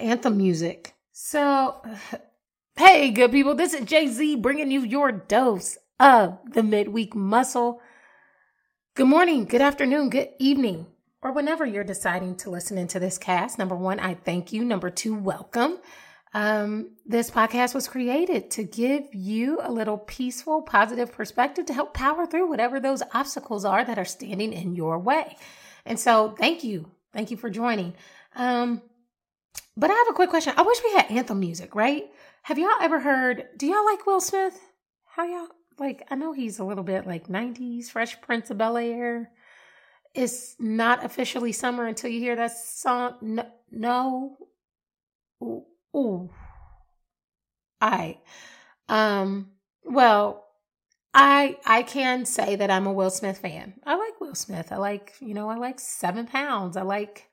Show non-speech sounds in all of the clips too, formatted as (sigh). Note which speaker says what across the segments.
Speaker 1: Anthem music. So, (sighs) hey, good people, this is JZ bringing you your dose of the midweek muscle. Good morning, good afternoon, good evening, or whenever you're deciding to listen into this cast. Number one, I thank you. Number two, welcome. Um, this podcast was created to give you a little peaceful, positive perspective to help power through whatever those obstacles are that are standing in your way. And so, thank you. Thank you for joining. Um, but I have a quick question. I wish we had anthem music, right? Have y'all ever heard? Do y'all like Will Smith? How y'all like? I know he's a little bit like 90s, Fresh Prince of Bel Air. It's not officially summer until you hear that song. No. no. Ooh. Ooh. Um, well, I I can say that I'm a Will Smith fan. I like Will Smith. I like, you know, I like Seven Pounds. I like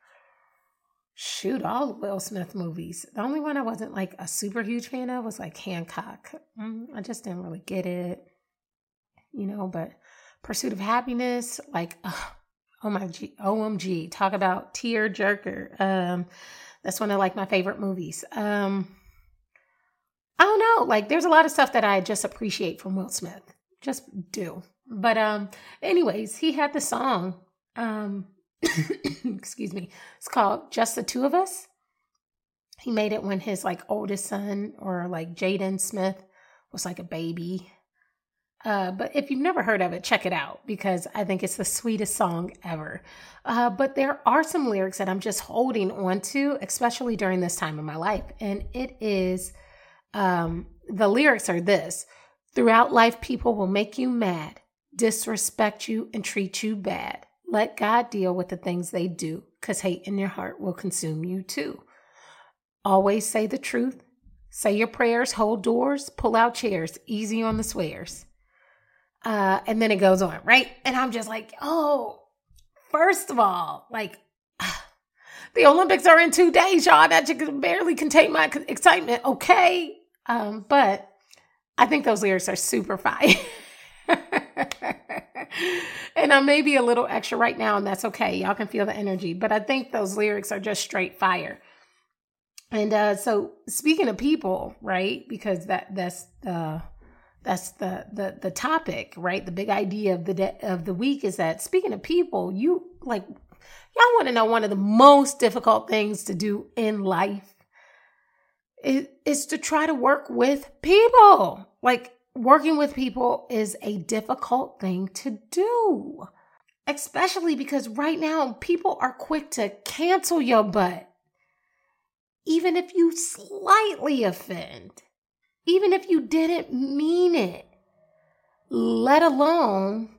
Speaker 1: shoot all Will Smith movies. The only one I wasn't like a super huge fan of was like Hancock. Mm, I just didn't really get it, you know. But Pursuit of Happiness, like, oh my G, OMG, talk about tear jerker. Um, that's one of like my favorite movies. Um, I don't know, like, there's a lot of stuff that I just appreciate from Will Smith, just do. But um, anyways, he had the song. Um, (coughs) excuse me. It's called Just the Two of Us. He made it when his like oldest son or like Jaden Smith was like a baby. Uh, but if you've never heard of it, check it out because I think it's the sweetest song ever. Uh, but there are some lyrics that I'm just holding on to, especially during this time in my life. And it is um, the lyrics are this Throughout life, people will make you mad, disrespect you, and treat you bad. Let God deal with the things they do, because hate in your heart will consume you too. Always say the truth. Say your prayers, hold doors, pull out chairs, easy on the swears. Uh, and then it goes on, right? And I'm just like, oh, first of all, like, (sighs) the Olympics are in two days, y'all. That can barely contain my excitement, okay? Um, but I think those lyrics are super fire. (laughs) (laughs) and I may be a little extra right now, and that's okay. Y'all can feel the energy, but I think those lyrics are just straight fire. And uh, so, speaking of people, right? Because that that's the that's the the the topic, right? The big idea of the de- of the week is that speaking of people, you like y'all want to know one of the most difficult things to do in life is, is to try to work with people. Like working with people is a difficult thing to do, especially because right now people are quick to cancel your butt. Even if you slightly offend, even if you didn't mean it, let alone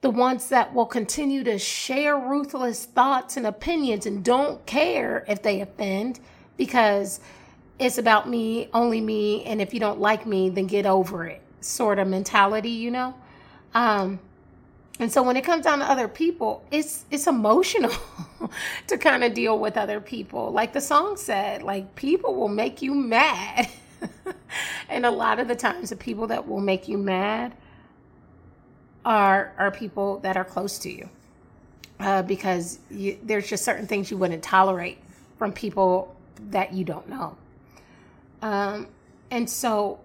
Speaker 1: the ones that will continue to share ruthless thoughts and opinions and don't care if they offend because it's about me, only me, and if you don't like me, then get over it sort of mentality, you know? Um, and so when it comes down to other people, it's it's emotional (laughs) to kind of deal with other people. Like the song said, like people will make you mad. (laughs) and a lot of the times the people that will make you mad are are people that are close to you. Uh, because you, there's just certain things you wouldn't tolerate from people that you don't know. Um, and so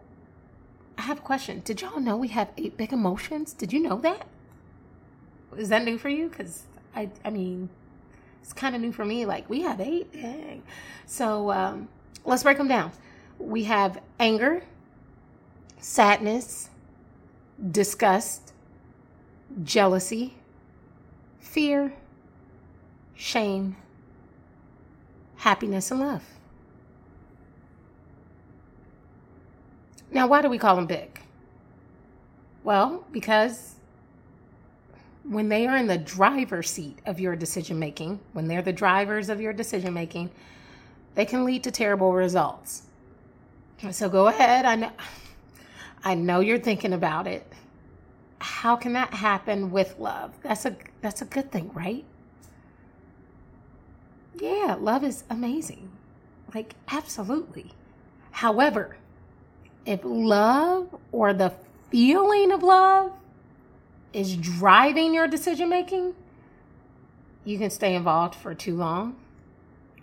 Speaker 1: have a question. Did y'all know we have eight big emotions? Did you know that? Is that new for you? Because I, I mean, it's kind of new for me. Like we have eight. Dang. So um, let's break them down. We have anger, sadness, disgust, jealousy, fear, shame, happiness, and love. Now, why do we call them big? Well, because when they are in the driver's seat of your decision making, when they're the drivers of your decision making, they can lead to terrible results. So go ahead. I know, I know you're thinking about it. How can that happen with love? That's a that's a good thing, right? Yeah, love is amazing. Like absolutely. However, if love or the feeling of love is driving your decision making, you can stay involved for too long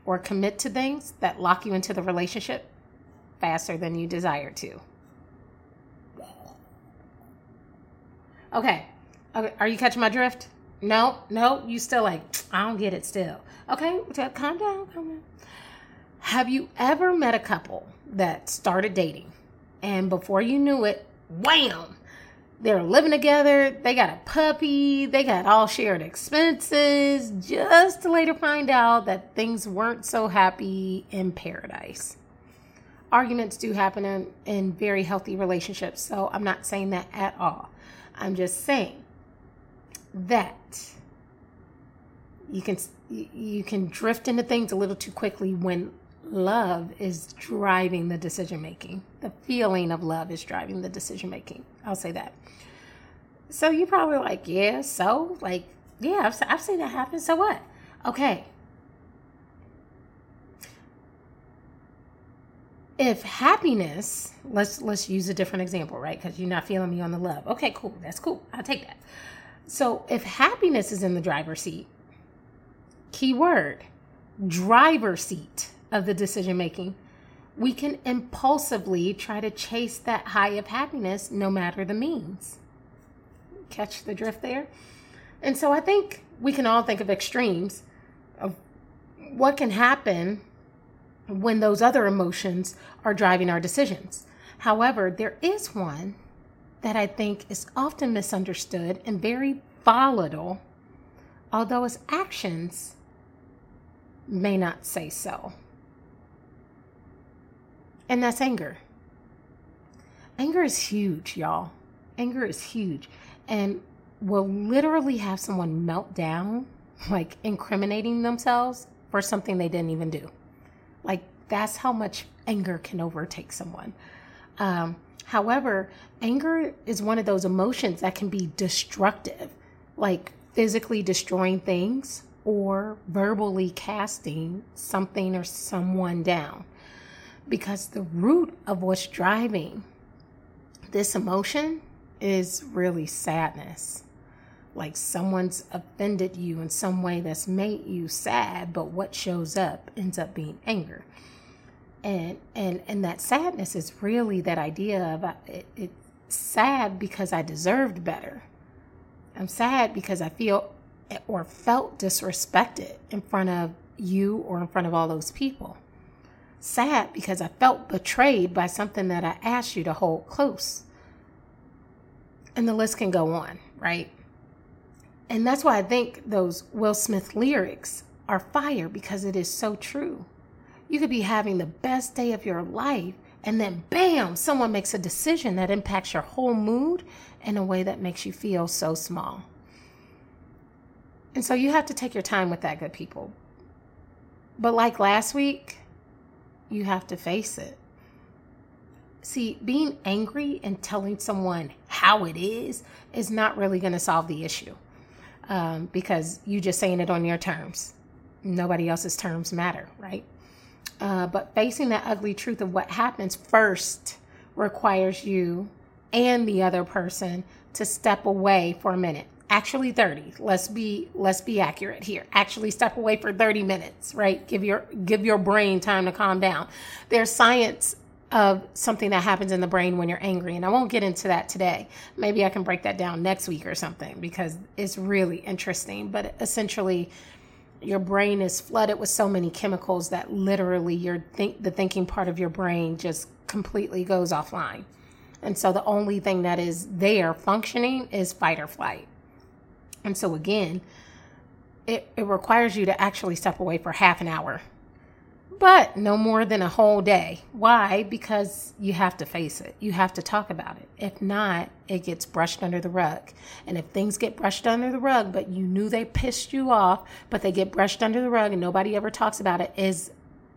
Speaker 1: or commit to things that lock you into the relationship faster than you desire to. Okay. Okay. Are you catching my drift? No, no, you still like, I don't get it still. Okay, calm down, calm down. Have you ever met a couple that started dating and before you knew it, wham, they're living together, they got a puppy, they got all shared expenses, just to later find out that things weren't so happy in paradise. Arguments do happen in, in very healthy relationships, so I'm not saying that at all. I'm just saying that you can you can drift into things a little too quickly when love is driving the decision making. The feeling of love is driving the decision making. I'll say that. So you're probably like, yeah, so like, yeah, I've, I've seen that happen. So what? Okay. If happiness, let's let's use a different example, right? Because you're not feeling me on the love. Okay, cool. That's cool. I'll take that. So if happiness is in the driver's seat, key word, driver seat of the decision making, we can impulsively try to chase that high of happiness no matter the means. Catch the drift there? And so I think we can all think of extremes of what can happen when those other emotions are driving our decisions. However, there is one that I think is often misunderstood and very volatile, although its actions may not say so. And that's anger. Anger is huge, y'all. Anger is huge and will literally have someone melt down, like incriminating themselves for something they didn't even do. Like that's how much anger can overtake someone. Um, however, anger is one of those emotions that can be destructive, like physically destroying things or verbally casting something or someone down. Because the root of what's driving this emotion is really sadness. Like someone's offended you in some way that's made you sad, but what shows up ends up being anger. And and and that sadness is really that idea of uh, it, it's sad because I deserved better. I'm sad because I feel or felt disrespected in front of you or in front of all those people. Sad because I felt betrayed by something that I asked you to hold close. And the list can go on, right? And that's why I think those Will Smith lyrics are fire because it is so true. You could be having the best day of your life, and then bam, someone makes a decision that impacts your whole mood in a way that makes you feel so small. And so you have to take your time with that, good people. But like last week, you have to face it. See, being angry and telling someone how it is is not really going to solve the issue um, because you're just saying it on your terms. Nobody else's terms matter, right? Uh, but facing that ugly truth of what happens first requires you and the other person to step away for a minute actually 30 let's be let's be accurate here. Actually step away for 30 minutes right? Give your give your brain time to calm down. There's science of something that happens in the brain when you're angry and i won't get into that today. Maybe i can break that down next week or something because it's really interesting. But essentially your brain is flooded with so many chemicals that literally your think the thinking part of your brain just completely goes offline. And so the only thing that is there functioning is fight or flight and so, again, it, it requires you to actually step away for half an hour, but no more than a whole day. Why? Because you have to face it. You have to talk about it. If not, it gets brushed under the rug. And if things get brushed under the rug, but you knew they pissed you off, but they get brushed under the rug and nobody ever talks about it, is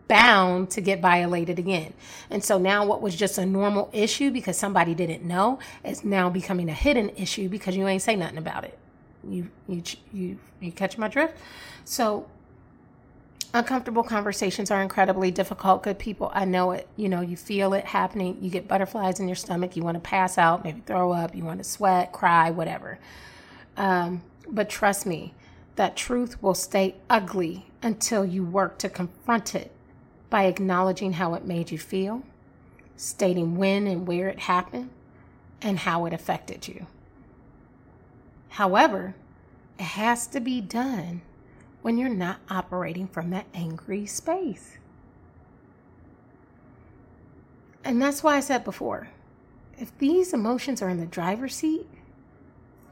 Speaker 1: bound to get violated again. And so now what was just a normal issue because somebody didn't know is now becoming a hidden issue because you ain't say nothing about it. You you you you catch my drift. So uncomfortable conversations are incredibly difficult. Good people, I know it. You know, you feel it happening. You get butterflies in your stomach. You want to pass out, maybe throw up. You want to sweat, cry, whatever. Um, but trust me, that truth will stay ugly until you work to confront it by acknowledging how it made you feel, stating when and where it happened, and how it affected you. However, it has to be done when you're not operating from that angry space. And that's why I said before if these emotions are in the driver's seat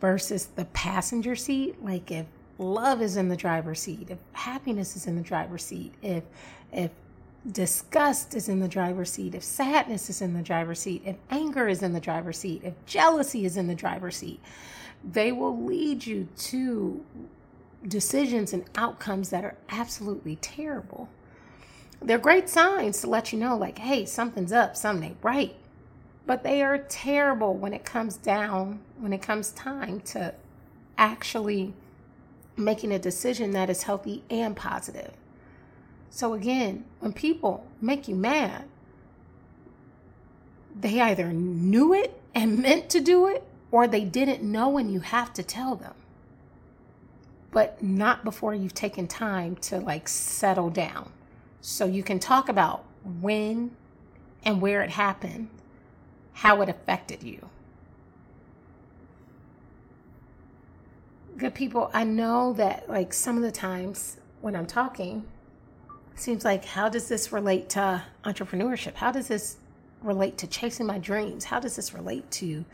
Speaker 1: versus the passenger seat, like if love is in the driver's seat, if happiness is in the driver's seat, if if disgust is in the driver's seat, if sadness is in the driver's seat, if anger is in the driver's seat, if jealousy is in the driver's seat, they will lead you to decisions and outcomes that are absolutely terrible. They're great signs to let you know, like, hey, something's up, something right. But they are terrible when it comes down, when it comes time to actually making a decision that is healthy and positive. So, again, when people make you mad, they either knew it and (laughs) meant to do it, or they didn't know and you have to tell them. But not before you've taken time to like settle down. So you can talk about when and where it happened, how it affected you. Good people, I know that like some of the times when I'm talking, seems like how does this relate to entrepreneurship? How does this relate to chasing my dreams? How does this relate to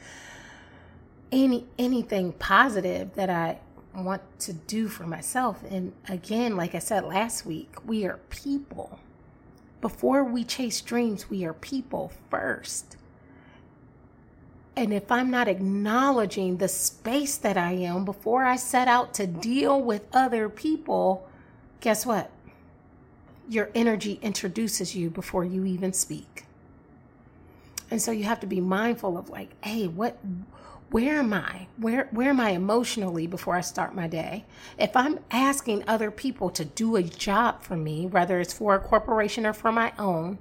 Speaker 1: any anything positive that I want to do for myself. And again, like I said last week, we are people. Before we chase dreams, we are people first. And if I'm not acknowledging the space that I am before I set out to deal with other people, guess what? Your energy introduces you before you even speak. And so you have to be mindful of like, hey, what where am I? Where where am I emotionally before I start my day? If I'm asking other people to do a job for me, whether it's for a corporation or for my own,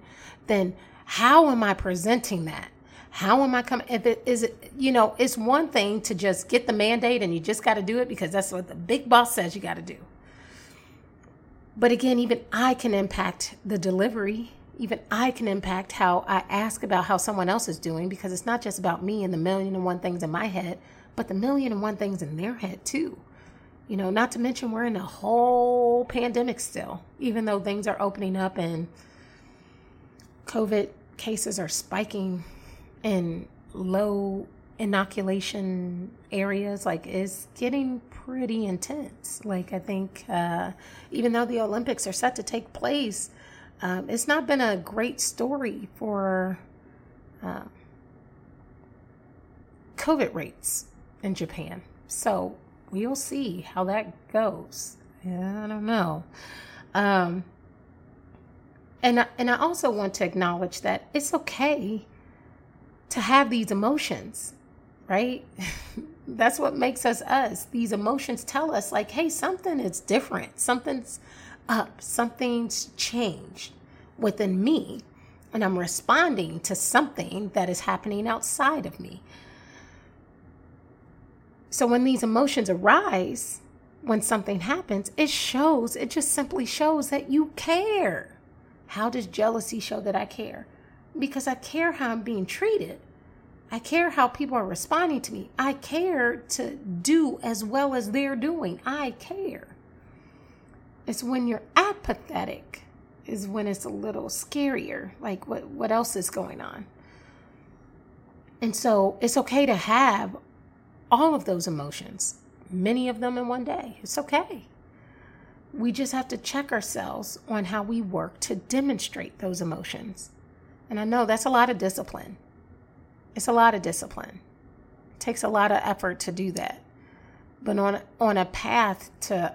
Speaker 1: then how am I presenting that? How am I coming? If it is it, you know, it's one thing to just get the mandate and you just got to do it because that's what the big boss says you got to do. But again, even I can impact the delivery even I can impact how I ask about how someone else is doing because it's not just about me and the million and one things in my head, but the million and one things in their head too. You know, not to mention we're in a whole pandemic still, even though things are opening up and COVID cases are spiking in low inoculation areas like is getting pretty intense like i think uh, even though the olympics are set to take place um, it's not been a great story for uh, COVID rates in Japan. So we'll see how that goes. Yeah, I don't know. Um, and I, and I also want to acknowledge that it's okay to have these emotions, right? (laughs) That's what makes us us. These emotions tell us like, hey, something is different. Something's up, something's changed within me, and I'm responding to something that is happening outside of me. So when these emotions arise, when something happens, it shows, it just simply shows that you care. How does jealousy show that I care? Because I care how I'm being treated. I care how people are responding to me. I care to do as well as they're doing. I care. It's when you're apathetic is when it's a little scarier. Like what what else is going on? And so it's okay to have all of those emotions, many of them in one day. It's okay. We just have to check ourselves on how we work to demonstrate those emotions. And I know that's a lot of discipline. It's a lot of discipline. It takes a lot of effort to do that. But on on a path to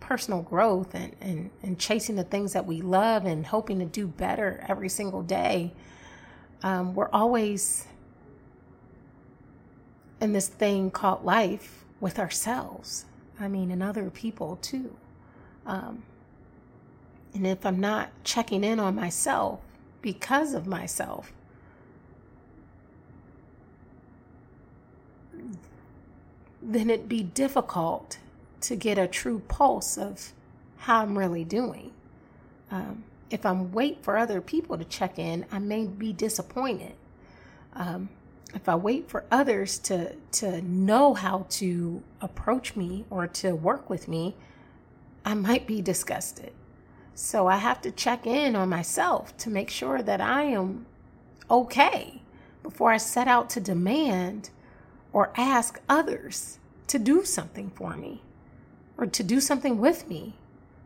Speaker 1: personal growth and, and, and chasing the things that we love and hoping to do better every single day, um, we're always in this thing called life with ourselves. I mean, and other people too. Um, and if I'm not checking in on myself because of myself, then it'd be difficult to get a true pulse of how I'm really doing. Um, if I'm wait for other people to check in, I may be disappointed. Um, if I wait for others to to know how to approach me or to work with me, I might be disgusted. So I have to check in on myself to make sure that I am okay before I set out to demand or ask others to do something for me or to do something with me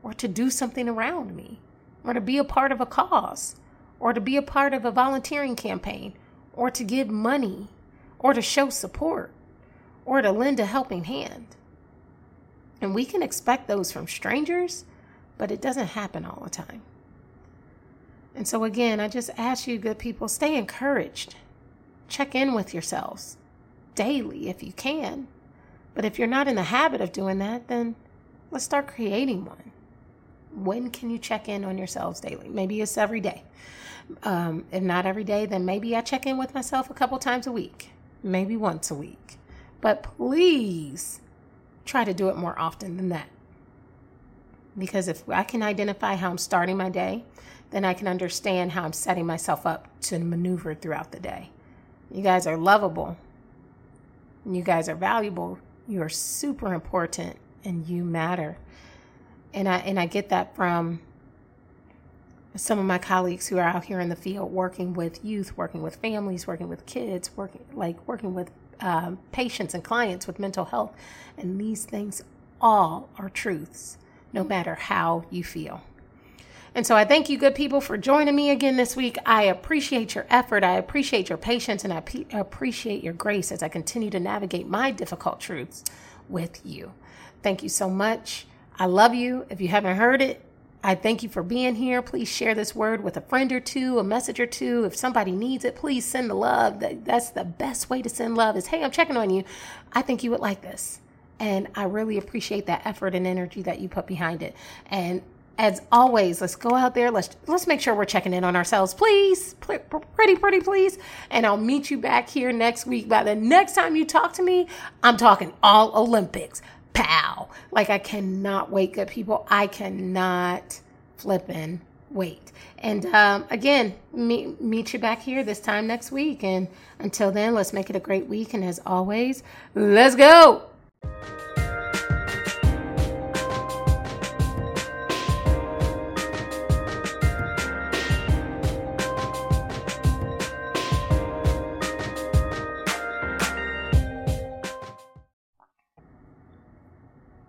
Speaker 1: or to do something around me or to be a part of a cause or to be a part of a volunteering campaign or to give money or to show support or to lend a helping hand. And we can expect those from strangers, but it doesn't happen all the time. And so, again, I just ask you, good people, stay encouraged. Check in with yourselves daily if you can. But if you're not in the habit of doing that, then let's start creating one. When can you check in on yourselves daily? Maybe it's every day. Um, if not every day, then maybe I check in with myself a couple times a week, maybe once a week. But please try to do it more often than that. Because if I can identify how I'm starting my day, then I can understand how I'm setting myself up to maneuver throughout the day. You guys are lovable. You guys are valuable. You are super important and you matter. And I and I get that from some of my colleagues who are out here in the field working with youth, working with families, working with kids, working like working with um, patients and clients with mental health. And these things all are truths, no matter how you feel. And so I thank you, good people, for joining me again this week. I appreciate your effort. I appreciate your patience and I p- appreciate your grace as I continue to navigate my difficult truths with you. Thank you so much. I love you. If you haven't heard it, I thank you for being here. Please share this word with a friend or two, a message or two. If somebody needs it, please send the love. That's the best way to send love is, hey, I'm checking on you. I think you would like this. And I really appreciate that effort and energy that you put behind it. And as always, let's go out there. Let's let's make sure we're checking in on ourselves, please. Pretty, pretty, please. And I'll meet you back here next week. By the next time you talk to me, I'm talking all Olympics. Pow! Like I cannot wait, good people. I cannot flipping wait. And um, again, meet, meet you back here this time next week. And until then, let's make it a great week. And as always, let's go.